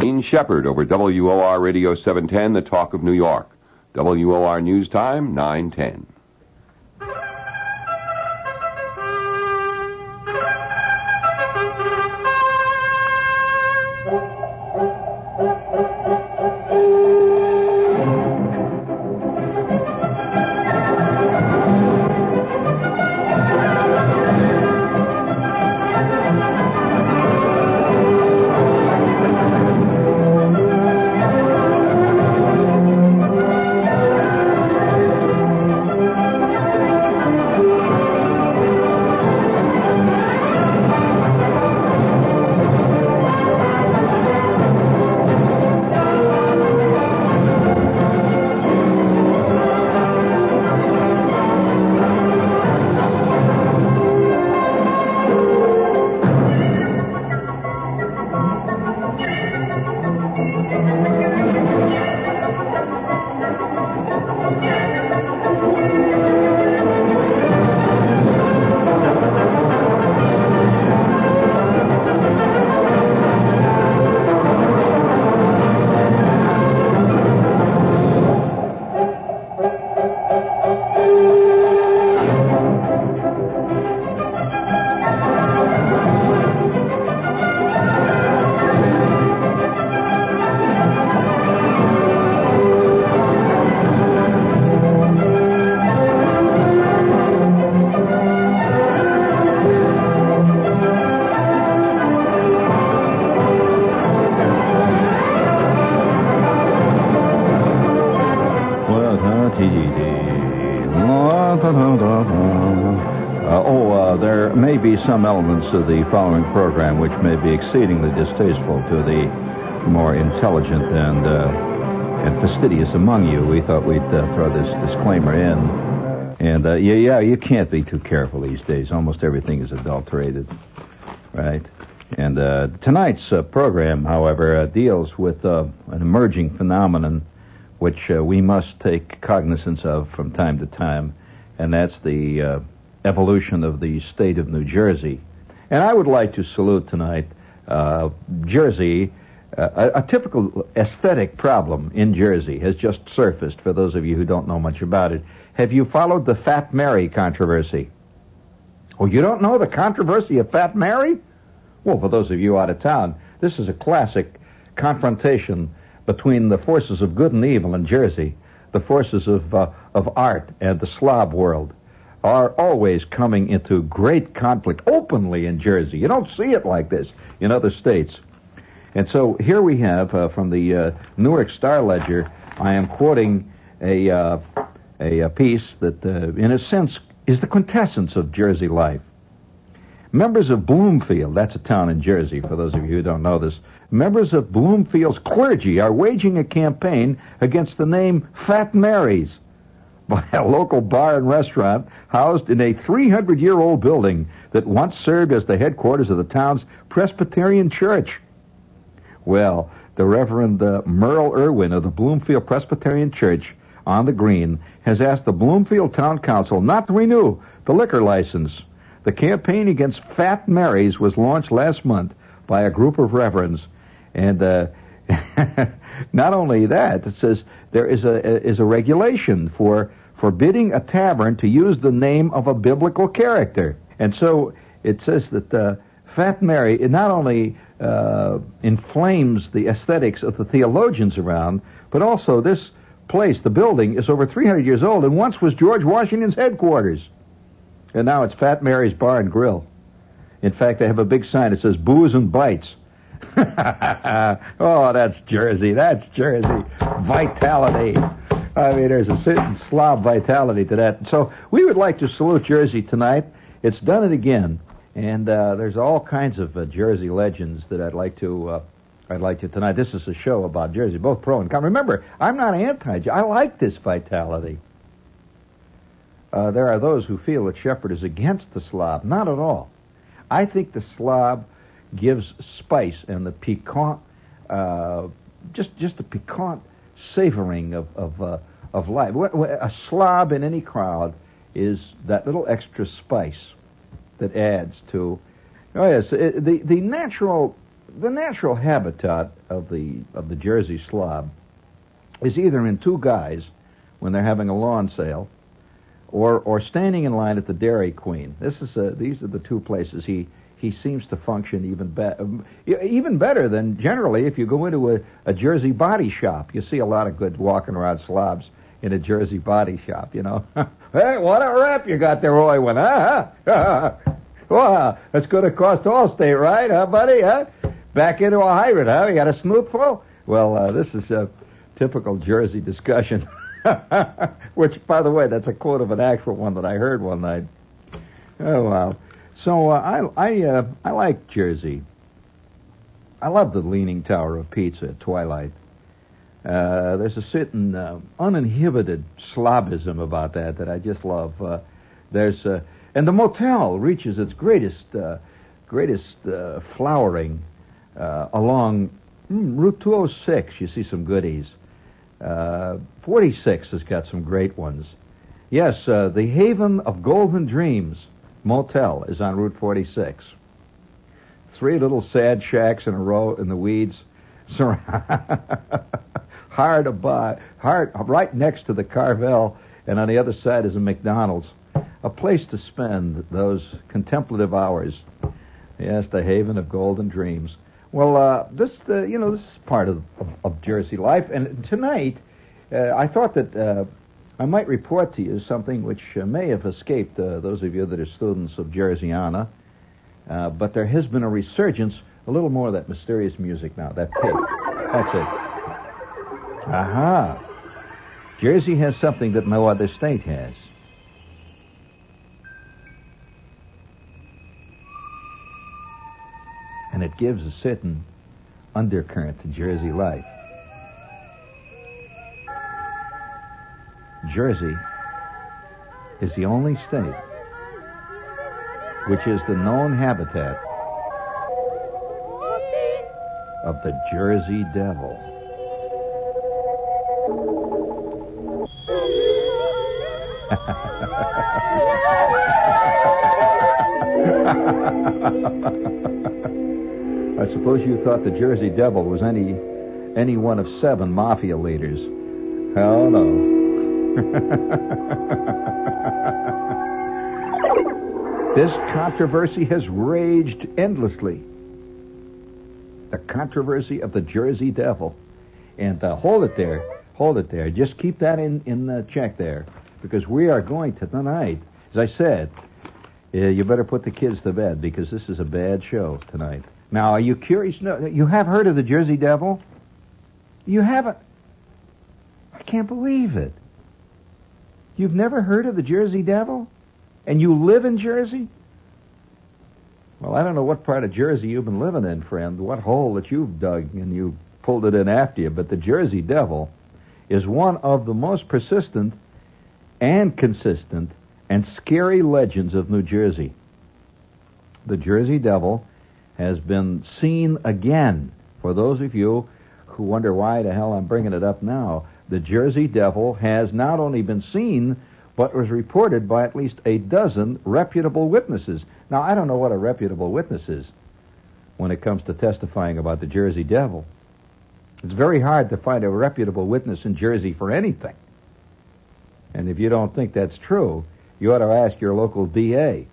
Jean Shepherd over WOR Radio 710, the talk of New York. WOR News Time, 910. Uh, oh, uh, there may be some elements of the following program which may be exceedingly distasteful to the more intelligent and uh, and fastidious among you. We thought we'd uh, throw this disclaimer in. And uh, yeah, yeah, you can't be too careful these days. Almost everything is adulterated, right? And uh, tonight's program, however, deals with an emerging phenomenon which uh, we must take cognizance of from time to time, and that's the uh, evolution of the state of New Jersey. And I would like to salute tonight uh, Jersey. Uh, a, a typical aesthetic problem in Jersey has just surfaced for those of you who don't know much about it. Have you followed the Fat Mary controversy? Oh, you don't know the controversy of Fat Mary? Well, for those of you out of town, this is a classic confrontation between the forces of good and evil in Jersey, the forces of, uh, of art and the slob world are always coming into great conflict openly in Jersey. You don't see it like this in other states. And so here we have uh, from the uh, Newark Star Ledger, I am quoting a, uh, a, a, piece that, uh, in a sense, is the quintessence of Jersey life. Members of Bloomfield, that's a town in Jersey, for those of you who don't know this, members of Bloomfield's clergy are waging a campaign against the name Fat Mary's by a local bar and restaurant housed in a 300 year old building that once served as the headquarters of the town's Presbyterian Church. Well, the Reverend uh, Merle Irwin of the Bloomfield Presbyterian Church on the Green has asked the Bloomfield Town Council not to renew the liquor license. The campaign against Fat Marys was launched last month by a group of reverends, and uh, not only that, it says there is a is a regulation for forbidding a tavern to use the name of a biblical character. And so it says that uh, Fat Mary it not only uh, inflames the aesthetics of the theologians around, but also this place, the building, is over 300 years old and once was George Washington's headquarters. And now it's Fat Mary's Bar and Grill. In fact, they have a big sign that says booze and bites. oh, that's Jersey. That's Jersey. Vitality. I mean, there's a certain slob vitality to that. So we would like to salute Jersey tonight. It's done it again, and uh, there's all kinds of uh, Jersey legends that I'd like to. Uh, I'd like to tonight. This is a show about Jersey, both pro and con. Remember, I'm not anti. Jersey I like this vitality. Uh, there are those who feel that Shepherd is against the slob. Not at all. I think the slob gives spice and the piquant, uh, just just the piquant savoring of of, uh, of life. A slob in any crowd is that little extra spice that adds to. Oh yes, it, the the natural the natural habitat of the of the Jersey slob is either in two guys when they're having a lawn sale, or or standing in line at the Dairy Queen. This is a, these are the two places he he seems to function even better even better than generally if you go into a, a Jersey body shop. You see a lot of good walking around slobs in a Jersey body shop. You know, hey, what a rep you got there, Roy. When huh? well, that's good across Allstate, right, huh, buddy? Huh? Back into a hybrid, huh? You got a snootful? Well, uh, this is a typical Jersey discussion. Which, by the way, that's a quote of an actual one that I heard one night. Oh wow! So uh, I I uh, I like Jersey. I love the Leaning Tower of Pizza at twilight. Uh, there's a certain uh, uninhibited slobism about that that I just love. Uh, there's uh, and the motel reaches its greatest greatest flowering along mm, Route 206. You see some goodies. Uh, 46 has got some great ones. Yes, the Haven of Golden Dreams Motel is on Route 46. Three little sad shacks in a row in the weeds, hard buy, hard right next to the Carvel, and on the other side is a McDonald's. A place to spend those contemplative hours. Yes, the Haven of Golden Dreams. Well, uh, this, uh, you know, this is part of, of, of Jersey life. And tonight, uh, I thought that uh, I might report to you something which uh, may have escaped uh, those of you that are students of Jerseyana. but there has been a resurgence, a little more of that mysterious music now, that pig. That's it. Aha. Jersey has something that no other state has. and it gives a certain undercurrent to Jersey life. Jersey is the only state which is the known habitat of the Jersey Devil. I suppose you thought the Jersey Devil was any any one of seven mafia leaders. Hell no. this controversy has raged endlessly. The controversy of the Jersey Devil. And uh, hold it there. Hold it there. Just keep that in, in the check there. Because we are going to tonight, as I said, uh, you better put the kids to bed because this is a bad show tonight. Now, are you curious? No, you have heard of the Jersey Devil? You haven't. I can't believe it. You've never heard of the Jersey Devil? And you live in Jersey? Well, I don't know what part of Jersey you've been living in, friend, what hole that you've dug and you pulled it in after you, but the Jersey Devil is one of the most persistent and consistent and scary legends of New Jersey. The Jersey Devil has been seen again. For those of you who wonder why the hell I'm bringing it up now, the Jersey Devil has not only been seen, but was reported by at least a dozen reputable witnesses. Now, I don't know what a reputable witness is when it comes to testifying about the Jersey Devil. It's very hard to find a reputable witness in Jersey for anything. And if you don't think that's true, you ought to ask your local DA.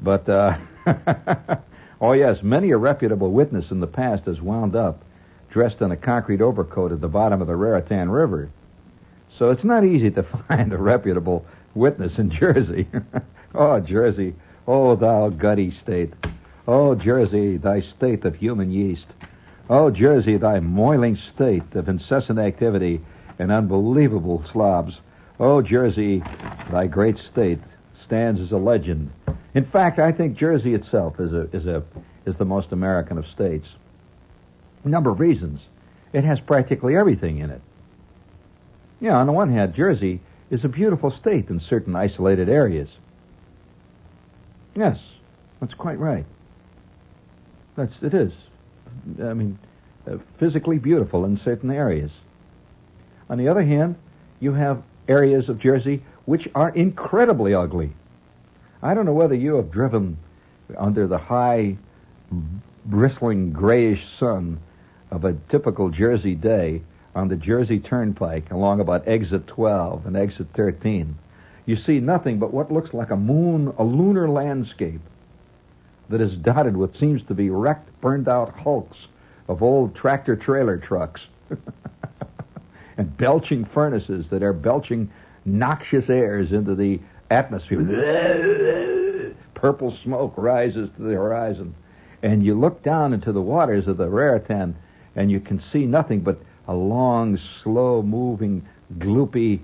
But, uh, Oh, yes, many a reputable witness in the past has wound up dressed in a concrete overcoat at the bottom of the Raritan River. So it's not easy to find a reputable witness in Jersey. oh, Jersey, oh, thou gutty state. Oh, Jersey, thy state of human yeast. Oh, Jersey, thy moiling state of incessant activity and unbelievable slobs. Oh, Jersey, thy great state stands as a legend in fact, I think Jersey itself is a is a is the most American of states. A number of reasons. It has practically everything in it. Yeah, on the one hand, Jersey is a beautiful state in certain isolated areas. Yes, that's quite right. That's it is. I mean, uh, physically beautiful in certain areas. On the other hand, you have areas of Jersey which are incredibly ugly. I don't know whether you have driven under the high bristling grayish sun of a typical Jersey day on the Jersey Turnpike along about exit 12 and exit 13, you see nothing but what looks like a moon, a lunar landscape that is dotted with seems to be wrecked, burned out hulks of old tractor trailer trucks and belching furnaces that are belching noxious airs into the atmosphere. Purple smoke rises to the horizon. And you look down into the waters of the Raritan and you can see nothing but a long, slow moving, gloopy,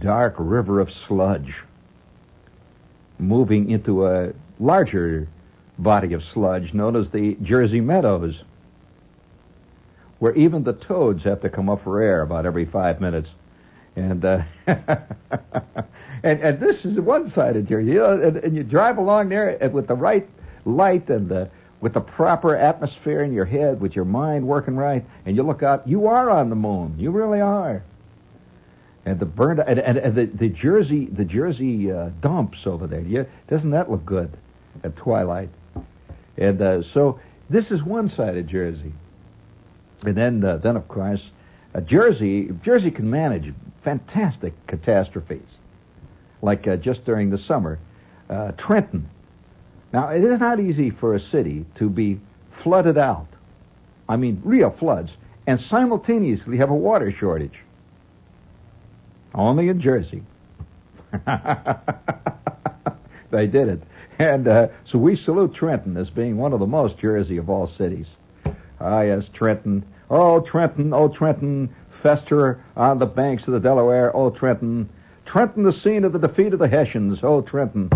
dark river of sludge moving into a larger body of sludge known as the Jersey Meadows, where even the toads have to come up for air about every five minutes. And uh, and and this is one side of Jersey, you know, and, and you drive along there with the right light and the with the proper atmosphere in your head, with your mind working right, and you look out, you are on the moon. You really are. And the burned and, and, and the, the Jersey the Jersey uh, dumps over there. Yeah, doesn't that look good at twilight? And uh, so this is one side of Jersey. And then, uh, then of course, uh, Jersey Jersey can manage fantastic catastrophes, like uh, just during the summer, uh, Trenton. Now, it is not easy for a city to be flooded out. I mean, real floods, and simultaneously have a water shortage. Only in Jersey. they did it. And uh, so we salute Trenton as being one of the most Jersey of all cities. Ah, yes, Trenton. Oh, Trenton, oh, Trenton, fester on the banks of the Delaware. Oh, Trenton. Trenton, the scene of the defeat of the Hessians. Oh, Trenton.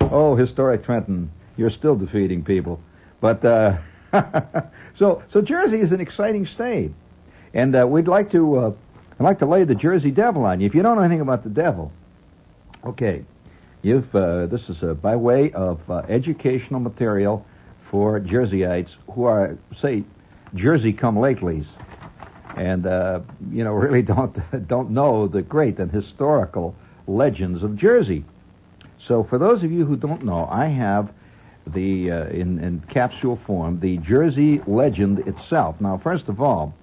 Oh, historic Trenton. You're still defeating people. But, uh, so, so Jersey is an exciting state. And uh, we'd like to, uh, I'd like to lay the Jersey Devil on you. If you don't know anything about the devil, okay, You've, uh, this is uh, by way of uh, educational material for Jerseyites who are, say, Jersey come latelys, and you know really don't don't know the great and historical legends of Jersey. So, for those of you who don't know, I have the uh, in, in capsule form the Jersey legend itself. Now, first of all,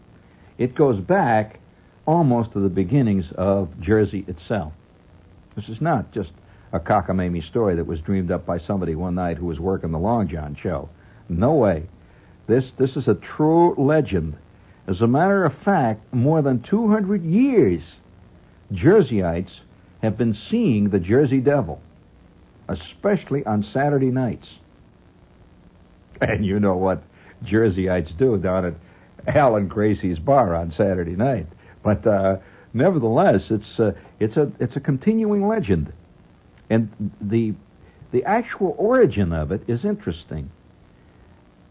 it goes back almost to the beginnings of Jersey itself. This is not just a cockamamie story that was dreamed up by somebody one night who was working the Long John show. No way. This this is a true legend. As a matter of fact, more than 200 years, Jerseyites have been seeing the Jersey Devil, especially on Saturday nights. And you know what Jerseyites do down at Alan Gracie's bar on Saturday night. But uh, nevertheless, it's uh, it's a it's a continuing legend. And the the actual origin of it is interesting.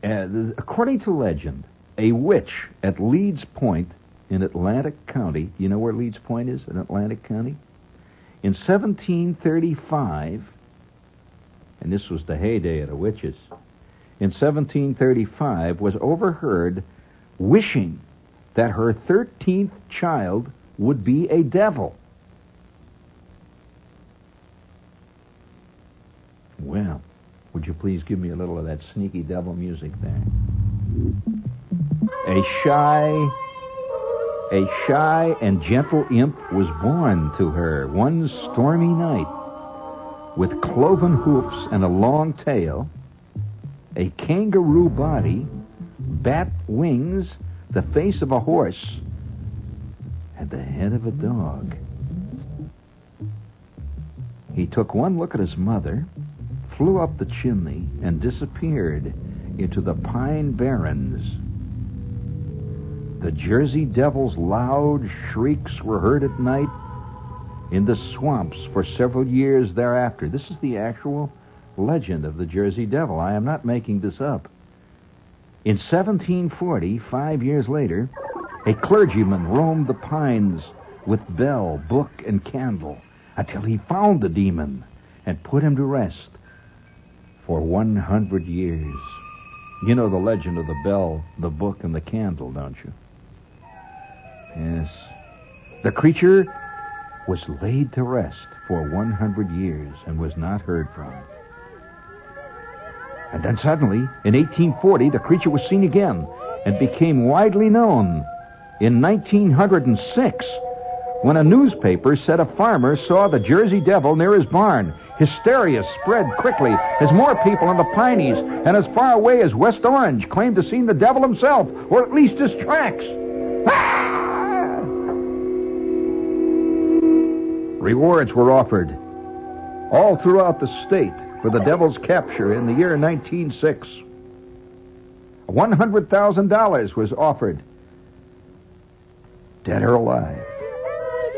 Uh, according to legend, a witch at Leeds Point in Atlantic County, you know where Leeds Point is in Atlantic County? In 1735, and this was the heyday of the witches, in 1735 was overheard wishing that her 13th child would be a devil. Well, would you please give me a little of that sneaky devil music there? A shy, a shy and gentle imp was born to her one stormy night, with cloven hoofs and a long tail, a kangaroo body, bat wings, the face of a horse, and the head of a dog. He took one look at his mother flew up the chimney and disappeared into the pine barrens. The Jersey Devil's loud shrieks were heard at night in the swamps for several years thereafter. This is the actual legend of the Jersey Devil. I am not making this up. In 1740, five years later, a clergyman roamed the pines with bell, book, and candle until he found the demon and put him to rest for 100 years. You know the legend of the bell, the book, and the candle, don't you? Yes. The creature was laid to rest for 100 years and was not heard from. And then suddenly, in 1840, the creature was seen again and became widely known. In 1906, when a newspaper said a farmer saw the Jersey Devil near his barn. Hysteria spread quickly as more people in the Pineys and as far away as West Orange claimed to see the devil himself, or at least his tracks. Ah! Rewards were offered all throughout the state for the devil's capture in the year 1906. $100,000 was offered, dead or alive.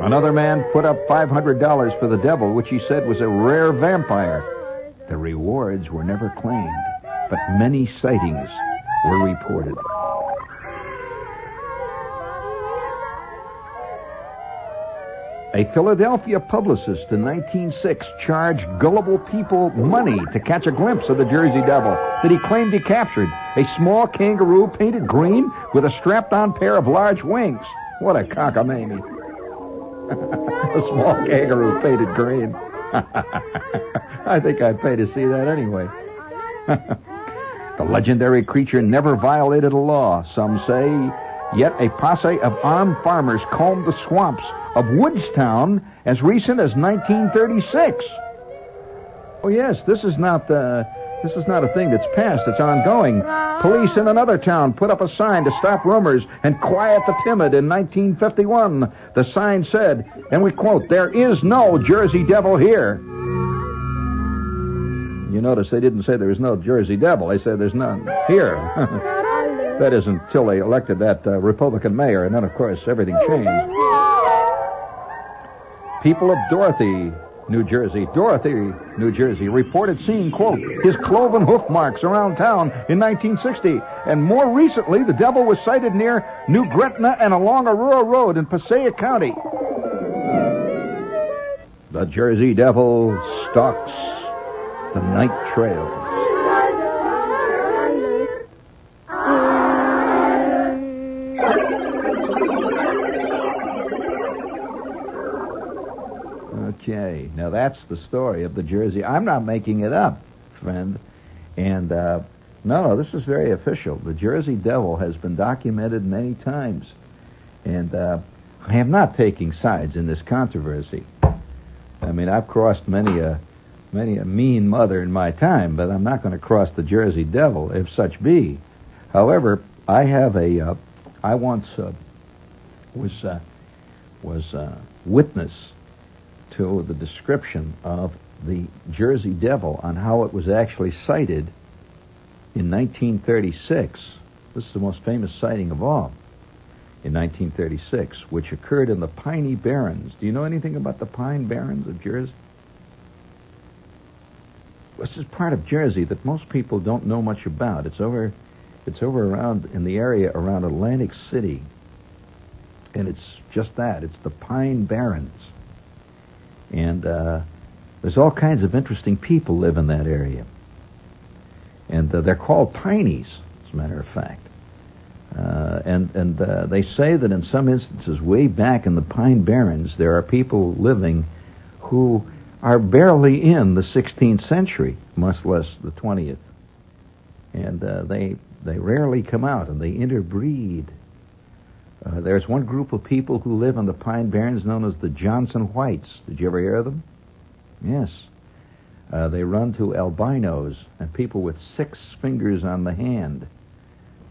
Another man put up $500 for the devil, which he said was a rare vampire. The rewards were never claimed, but many sightings were reported. A Philadelphia publicist in 1906 charged gullible people money to catch a glimpse of the Jersey Devil that he claimed he captured. A small kangaroo painted green with a strapped on pair of large wings. What a cockamamie. a small kangaroo painted green. I think I'd pay to see that anyway. the legendary creature never violated a law, some say, yet a posse of armed farmers combed the swamps of Woodstown as recent as 1936. Oh, yes, this is not uh, this is not a thing that's past, it's ongoing. Police in another town put up a sign to stop rumors and quiet the timid in 1951. The sign said, and we quote, There is no Jersey Devil here. You notice they didn't say there was no Jersey Devil. They said there's none here. that is until they elected that uh, Republican mayor, and then, of course, everything changed. People of Dorothy New Jersey, Dorothy, New Jersey, reported seeing, quote, his cloven hoof marks around town in 1960. And more recently, the devil was sighted near New Gretna and along Aurora Road in Passaic County. The Jersey Devil stalks the night trail. Now that's the story of the Jersey. I'm not making it up, friend. And uh, no, no, this is very official. The Jersey Devil has been documented many times, and uh, I am not taking sides in this controversy. I mean, I've crossed many a many a mean mother in my time, but I'm not going to cross the Jersey Devil, if such be. However, I have a uh, I once uh, was uh, was uh, witness to the description of the Jersey Devil on how it was actually sighted in 1936. This is the most famous sighting of all in 1936, which occurred in the Piney Barrens. Do you know anything about the Pine Barrens of Jersey? This is part of Jersey that most people don't know much about. It's over, it's over around in the area around Atlantic City, and it's just that. It's the Pine Barrens. And uh, there's all kinds of interesting people live in that area. And uh, they're called Pineys, as a matter of fact. Uh, and and uh, they say that in some instances, way back in the Pine Barrens, there are people living who are barely in the 16th century, much less the 20th. And uh, they they rarely come out, and they interbreed uh, there's one group of people who live in the Pine Barrens known as the Jackson Whites. Did you ever hear of them? Yes. Uh, they run to albinos and people with six fingers on the hand.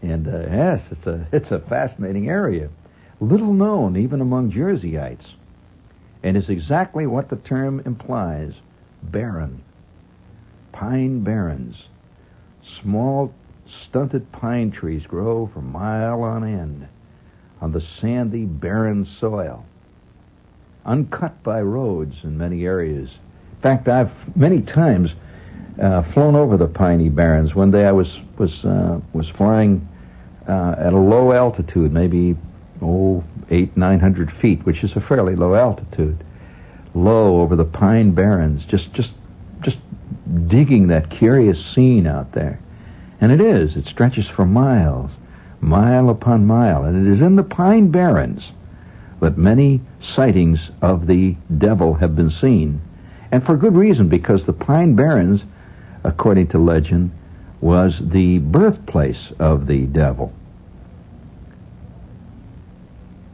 And uh, yes, it's a it's a fascinating area, little known even among Jerseyites, and is exactly what the term implies: barren. Pine barrens, small stunted pine trees grow for mile on end on the sandy, barren soil, uncut by roads in many areas. In fact, I've many times uh, flown over the piney barrens. One day I was was uh, was flying uh, at a low altitude, maybe oh eight nine hundred feet, which is a fairly low altitude, low over the pine barrens, just just just digging that curious scene out there. And it is. It stretches for miles mile upon mile, and it is in the Pine Barrens that many sightings of the devil have been seen. And for good reason, because the Pine Barrens, according to legend, was the birthplace of the devil.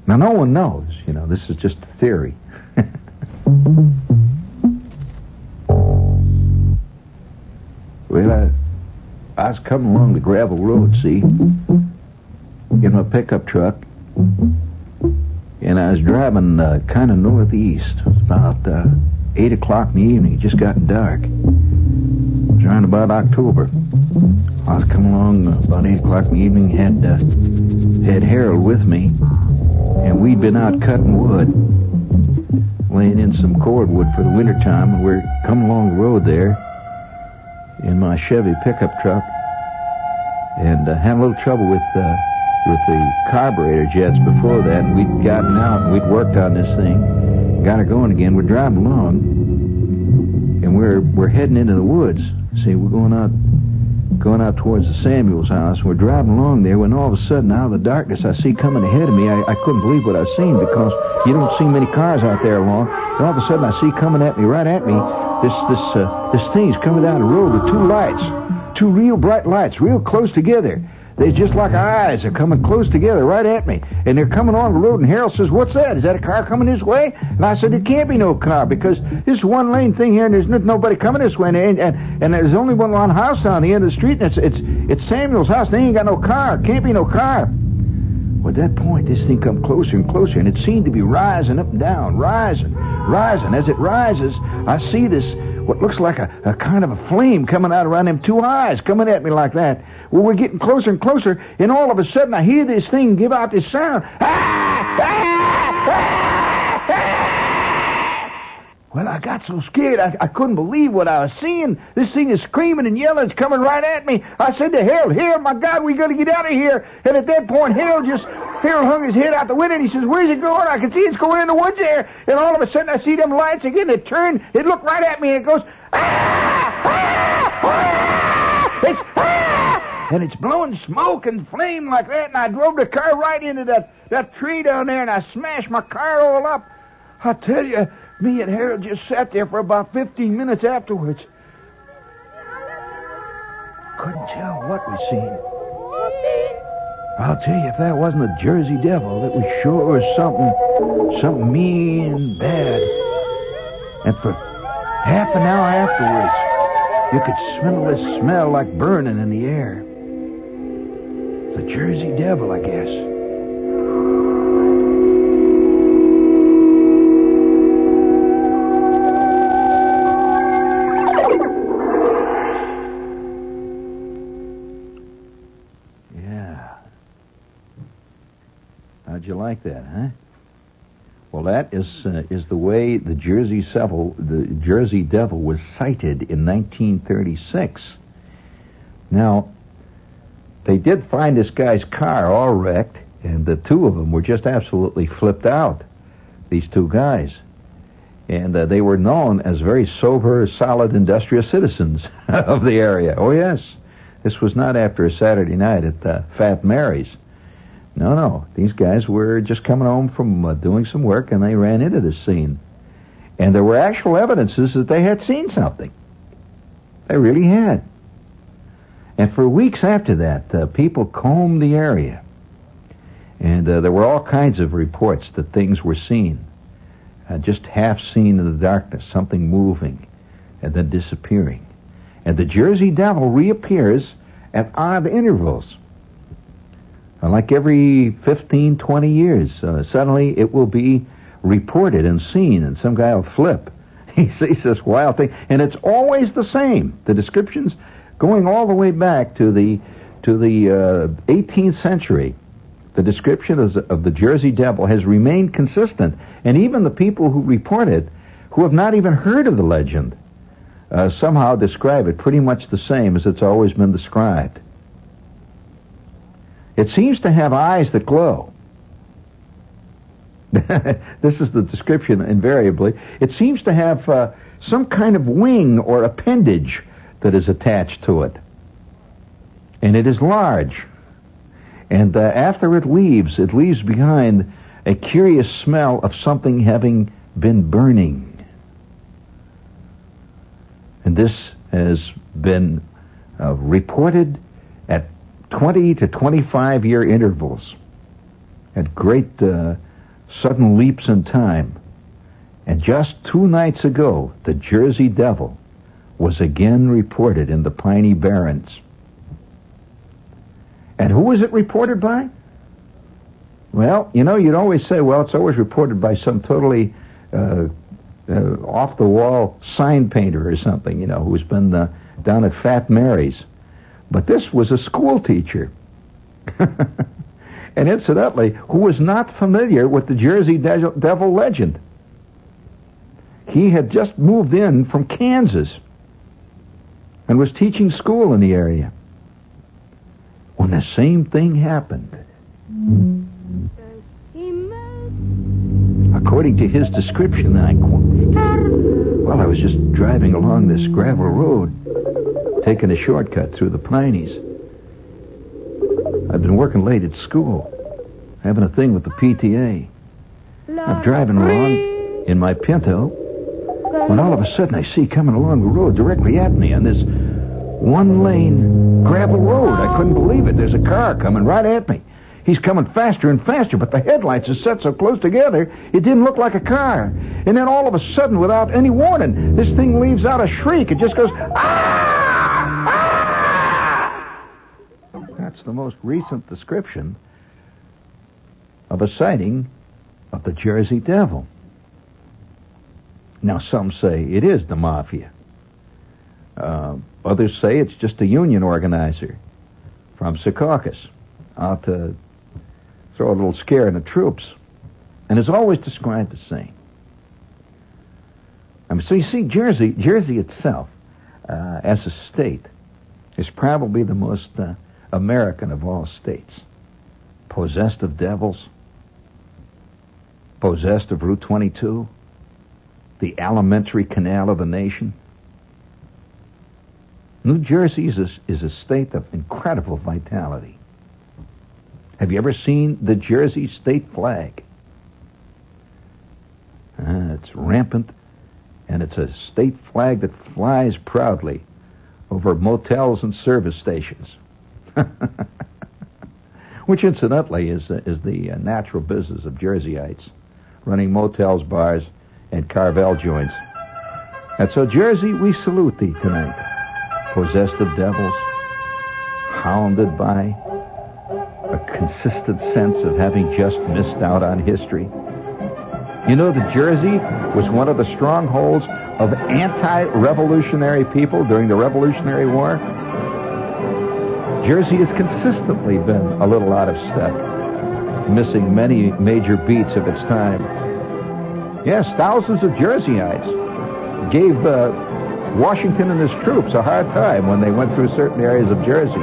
Now, no one knows. You know, this is just a theory. well, I, I was coming along the gravel road, see, in my pickup truck, and I was driving uh, kind of northeast. It was about uh, 8 o'clock in the evening. It just got dark. It was around about October. I was coming along uh, about 8 o'clock in the evening, had, uh, had Harold with me, and we'd been out cutting wood, laying in some cordwood for the wintertime, and we're coming along the road there in my Chevy pickup truck, and uh, had a little trouble with uh, with the carburetor jets before that. And we'd gotten out and we'd worked on this thing, got it going again. We're driving along, and we're we're heading into the woods. See, we're going out going out towards the Samuels house. We're driving along there when all of a sudden, out of the darkness, I see coming ahead of me. I, I couldn't believe what I seen because you don't see many cars out there along. And all of a sudden, I see coming at me, right at me, this this uh, this thing's coming down the road with two lights, two real bright lights, real close together. They're just like eyes. They're coming close together right at me. And they're coming on the road, and Harold says, What's that? Is that a car coming this way? And I said, It can't be no car because this one lane thing here, and there's nobody coming this way. And, and, and there's only one long house down the end of the street, and it's, it's, it's Samuel's house. They ain't got no car. Can't be no car. Well, at that point, this thing come closer and closer, and it seemed to be rising up and down, rising, rising. As it rises, I see this what looks like a, a kind of a flame coming out around them two eyes, coming at me like that. Well, we're getting closer and closer, and all of a sudden I hear this thing give out this sound. Ah! Ah! Ah! Well, I got so scared I, I couldn't believe what I was seeing. This thing is screaming and yelling, it's coming right at me. I said to Harold, Harold, my God, we got to get out of here. And at that point, Harold just, Harold hung his head out the window and he says, Where's it going? I can see it's going in the woods there. And all of a sudden I see them lights again. It turned, it looked right at me and it goes, ah! Ah! Ah! It's, ah! And it's blowing smoke and flame like that. And I drove the car right into that, that tree down there and I smashed my car all up. I tell you, me and Harold just sat there for about 15 minutes afterwards. Couldn't tell what we seen. I'll tell you, if that wasn't a Jersey Devil, it was sure something, something mean and bad. And for half an hour afterwards, you could smell this smell like burning in the air. The Jersey Devil, I guess. Like that, huh? Well, that is uh, is the way the Jersey Devil, the Jersey Devil, was sighted in 1936. Now, they did find this guy's car all wrecked, and the two of them were just absolutely flipped out. These two guys, and uh, they were known as very sober, solid, industrious citizens of the area. Oh yes, this was not after a Saturday night at uh, Fat Mary's. No, no. These guys were just coming home from uh, doing some work and they ran into this scene. And there were actual evidences that they had seen something. They really had. And for weeks after that, uh, people combed the area. And uh, there were all kinds of reports that things were seen. Uh, just half seen in the darkness, something moving and then disappearing. And the Jersey Devil reappears at odd intervals. Uh, like every 15, 20 years, uh, suddenly it will be reported and seen, and some guy will flip. He sees this wild thing, and it's always the same. The descriptions going all the way back to the to the uh, 18th century. The description of, of the Jersey Devil has remained consistent, and even the people who report it, who have not even heard of the legend, uh, somehow describe it pretty much the same as it's always been described. It seems to have eyes that glow. this is the description invariably. It seems to have uh, some kind of wing or appendage that is attached to it. And it is large. And uh, after it leaves, it leaves behind a curious smell of something having been burning. And this has been uh, reported at 20 to 25 year intervals, at great uh, sudden leaps in time. And just two nights ago, the Jersey Devil was again reported in the Piney Barrens. And who was it reported by? Well, you know, you'd always say, well, it's always reported by some totally uh, uh, off the wall sign painter or something, you know, who's been uh, down at Fat Mary's. But this was a school teacher. and incidentally, who was not familiar with the Jersey Devil legend. He had just moved in from Kansas and was teaching school in the area when the same thing happened. According to his description, I well, I was just driving along this gravel road, taking a shortcut through the Pineys. I've been working late at school, having a thing with the PTA. I'm driving along in my Pinto when all of a sudden I see coming along the road directly at me on this one lane gravel road. I couldn't believe it. There's a car coming right at me. He's coming faster and faster, but the headlights are set so close together, it didn't look like a car. And then all of a sudden, without any warning, this thing leaves out a shriek. It just goes, ah! The most recent description of a sighting of the Jersey Devil. Now, some say it is the mafia. Uh, others say it's just a union organizer from Secaucus out to throw a little scare in the troops. And is always described the same. I mean, so you see, Jersey, Jersey itself, uh, as a state, is probably the most uh, American of all states. Possessed of devils, possessed of Route 22, the alimentary canal of the nation. New Jersey is a, is a state of incredible vitality. Have you ever seen the Jersey state flag? Uh, it's rampant, and it's a state flag that flies proudly over motels and service stations. Which, incidentally, is, uh, is the uh, natural business of Jerseyites, running motels, bars, and Carvel joints. And so, Jersey, we salute thee tonight, possessed of devils, hounded by a consistent sense of having just missed out on history. You know that Jersey was one of the strongholds of anti-revolutionary people during the Revolutionary War. Jersey has consistently been a little out of step, missing many major beats of its time. Yes, thousands of Jerseyites gave uh, Washington and his troops a hard time when they went through certain areas of Jersey.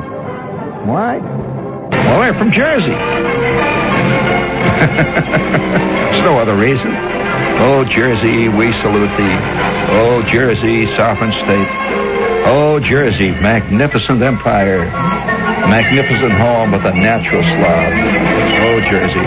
Why? Well, they're from Jersey. There's no other reason. Oh, Jersey, we salute thee. Oh, Jersey, sovereign state. Oh, Jersey, magnificent empire. Magnificent home with a natural slab. Oh, Jersey.